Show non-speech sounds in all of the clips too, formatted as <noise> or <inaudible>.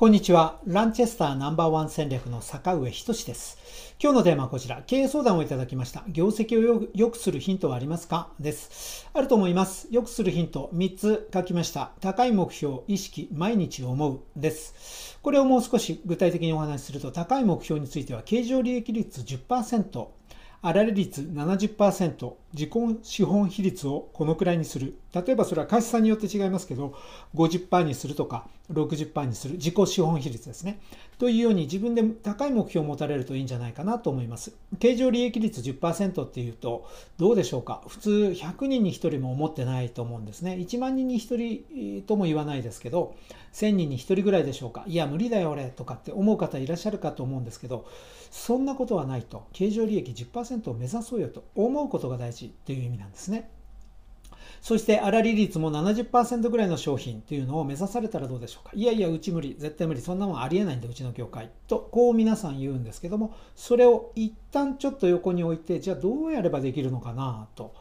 こんにちは。ランチェスターナンバーワン戦略の坂上仁です。今日のテーマはこちら。経営相談をいただきました。業績を良くするヒントはありますか？です。あると思います。良くするヒント3つ書きました。高い目標、意識、毎日思うです。これをもう少し具体的にお話しすると、高い目標については、経常利益率10%、粗利率70%、自己資本比率をこのくらいにする。例えばそれは会社さんによって違いますけど、50%にするとか、60%にする。自己資本比率ですね。というように自分で高い目標を持たれるといいんじゃないかなと思います。経常利益率10%っていうと、どうでしょうか？普通100人に1人も思ってないと思うんですね。1万人に1人とも言わないですけど、1000人に1人ぐらいでしょうか？いや、無理だよ俺とかって思う方いらっしゃるかと思うんですけど、そんなことはないと。経常利益10%を目指そうよと思うことが大事という意味なんですね。そして粗利率も70%ぐらいの商品というのを目指されたらどうでしょうか。いやいや、うち無理、絶対無理、そんなもんありえないんで、うちの業界。と、こう皆さん言うんですけども、それを一旦ちょっと横に置いて、じゃあどうやればできるのかなと。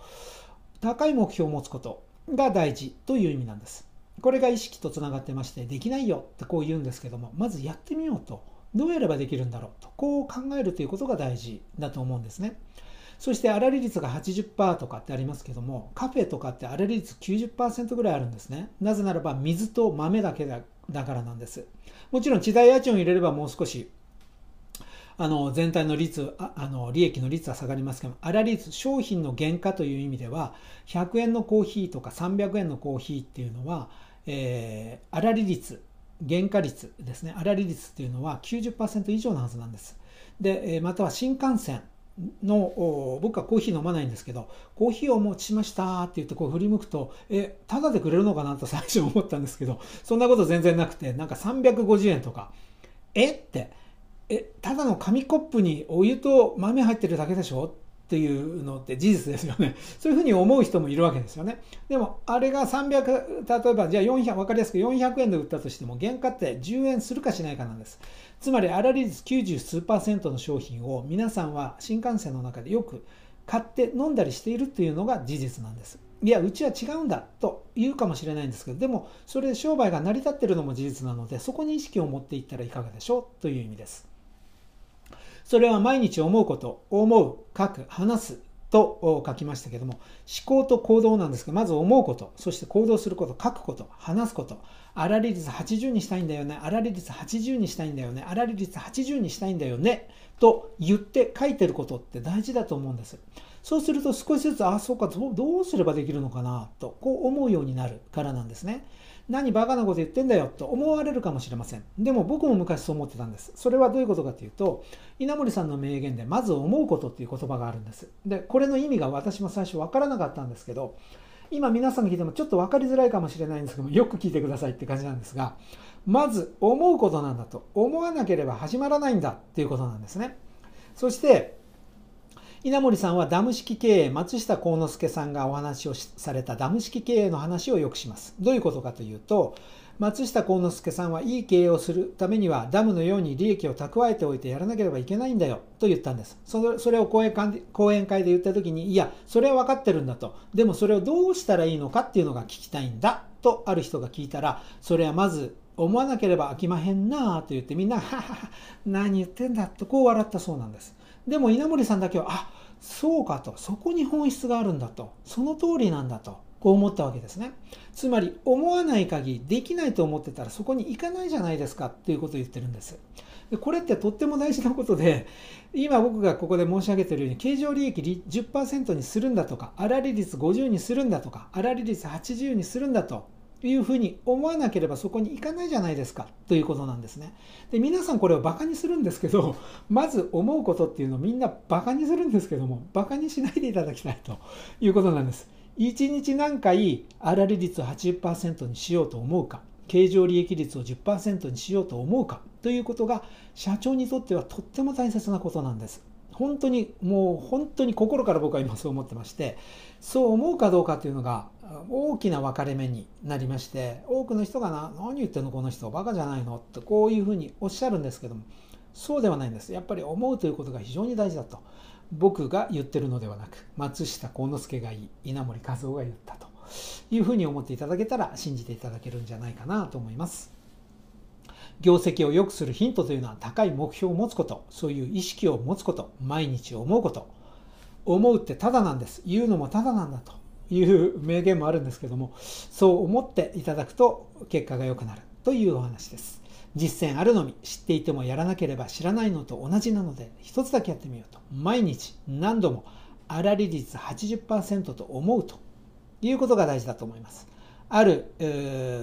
高い目標を持つことが大事という意味なんです。これが意識とつながってまして、できないよってこう言うんですけども、まずやってみようと。どうやればできるんだろうと。こう考えるということが大事だと思うんですね。そして粗利率が80%とかってありますけども、カフェとかって粗利率90%ぐらいあるんですね。なぜならば水と豆だけだだからなんです。もちろん地代家賃を入れればもう少しあの全体の率ああの利益の率は下がりますけど粗利率商品の原価という意味では100円のコーヒーとか300円のコーヒーっていうのは、えー、粗利率原価率ですね粗利率っていうのは90%以上のはずなんですでまたは新幹線の僕はコーヒー飲まないんですけどコーヒーをお持ちしましたって言ってこう振り向くとえただでくれるのかなと <laughs> 最初思ったんですけどそんなこと全然なくてなんか350円とかえってえただの紙コップにお湯と豆入ってるだけでしょっていうのって事実ですよね。<laughs> そういうふうに思う人もいるわけですよね。でも、あれが300、例えば、じゃあ400、わかりやすく400円で売ったとしても、原価って10円するかしないかなんです。つまり、粗利率90数パーセントの商品を皆さんは新幹線の中でよく買って飲んだりしているっていうのが事実なんです。いや、うちは違うんだと言うかもしれないんですけど、でも、それで商売が成り立ってるのも事実なので、そこに意識を持っていったらいかがでしょう？という意味です。それは毎日思うこと、思う、書く、話すと書きましたけども、思考と行動なんですが、まず思うこと、そして行動すること、書くこと、話すこと、粗利率80にしたいんだよね、粗利率80にしたいんだよね、粗利率80にしたいんだよね、と言って書いてることって大事だと思うんです。そうすると少しずつ、あ、そうかどうすればできるのかな、とこう思うようになるからなんですね。何バカなこと言ってんだよと思われるかもしれません。でも僕も昔そう思ってたんです。それはどういうことかというと、稲森さんの名言で、まず思うことっていう言葉があるんです。で、これの意味が私も最初分からなかったんですけど、今皆さんが聞いてもちょっと分かりづらいかもしれないんですけども、よく聞いてくださいって感じなんですが、まず思うことなんだと、思わなければ始まらないんだっていうことなんですね。そして、稲森さんはダム式経営、松下幸之助さんがお話をされたダム式経営の話をよくします。どういうことかというと、松下幸之助さんはいい経営をするためにはダムのように利益を蓄えておいてやらなければいけないんだよと言ったんです。それそれを講演会講演会で言った時に、いや、それは分かってるんだと。でもそれをどうしたらいいのかっていうのが聞きたいんだとある人が聞いたら、それはまず思わなければ飽きまへんなと言ってみんな、ははは、何言ってんだとこう笑ったそうなんです。でも稲森さんだけは、あそうかと、そこに本質があるんだと、その通りなんだと、こう思ったわけですね。つまり、思わない限り、できないと思ってたらそこに行かないじゃないですかっていうことを言ってるんです。でこれってとっても大事なことで、今僕がここで申し上げてるように、経常利益10%にするんだとか、粗利率50にするんだとか、粗利率80にするんだというふうに思わなければそこに行かないじゃないですかということなんですね。で皆さんこれをバカにするんですけど <laughs> まず思うことっていうのをみんなバカにするんですけどもバカにしないでいただきたいと <laughs> いうことなんです。1日何回粗利率を80%にしようと思うか経常利益率を10%にしようと思うかということが社長にとってはとっても大切なことなんです。本当にもう本当に心から僕は今そう思ってましてそう思うかどうかというのが大きな分かれ目になりまして多くの人がな何言ってんのこの人バカじゃないの？ってこういうふうにおっしゃるんですけどもそうではないんです。やっぱり思うということが非常に大事だと。僕が言ってるのではなく松下幸之助がいい稲森和夫が言ったと。いうふうに思っていただけたら信じていただけるんじゃないかなと思います。業績を良くするヒントというのは高い目標を持つこと。そういう意識を持つこと。毎日思うこと。思うってただなんです。言うのもただなんだと。いう名言もあるんですけどもそう思っていただくと結果が良くなるというお話です。実践あるのみ知っていてもやらなければ知らないのと同じなので一つだけやってみようと毎日何度も粗利率80%と思うということが大事だと思います。ある、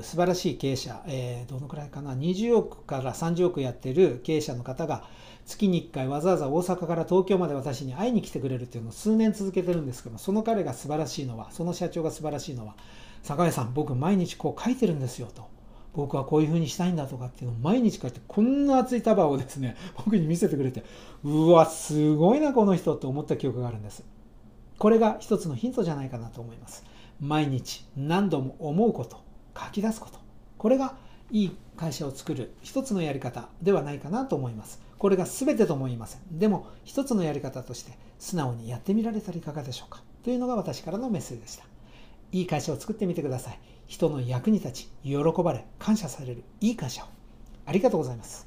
素晴らしい経営者、えー、どのくらいかな？20億から30億やってる経営者の方が月に1回わざわざ大阪から東京まで私に会いに来てくれるっていうのを数年続けてるんですけどその彼が素晴らしいのはその社長が素晴らしいのは坂井さん僕毎日こう書いてるんですよと。僕はこういうふうにしたいんだとかっていうのを毎日書いてこんな熱い束をですね僕に見せてくれてうわすごいなこの人って思った記憶があるんです。これが一つのヒントじゃないかなと思います。毎日何度も思うこと書き出すこと。これがいい会社を作る一つのやり方ではないかなと思います。これが全てとも言いません。でも一つのやり方として素直にやってみられたらいかがでしょうか。というのが私からのメッセージでした。いい会社を作ってみてください。人の役に立ち喜ばれ感謝されるいい会社を。ありがとうございます。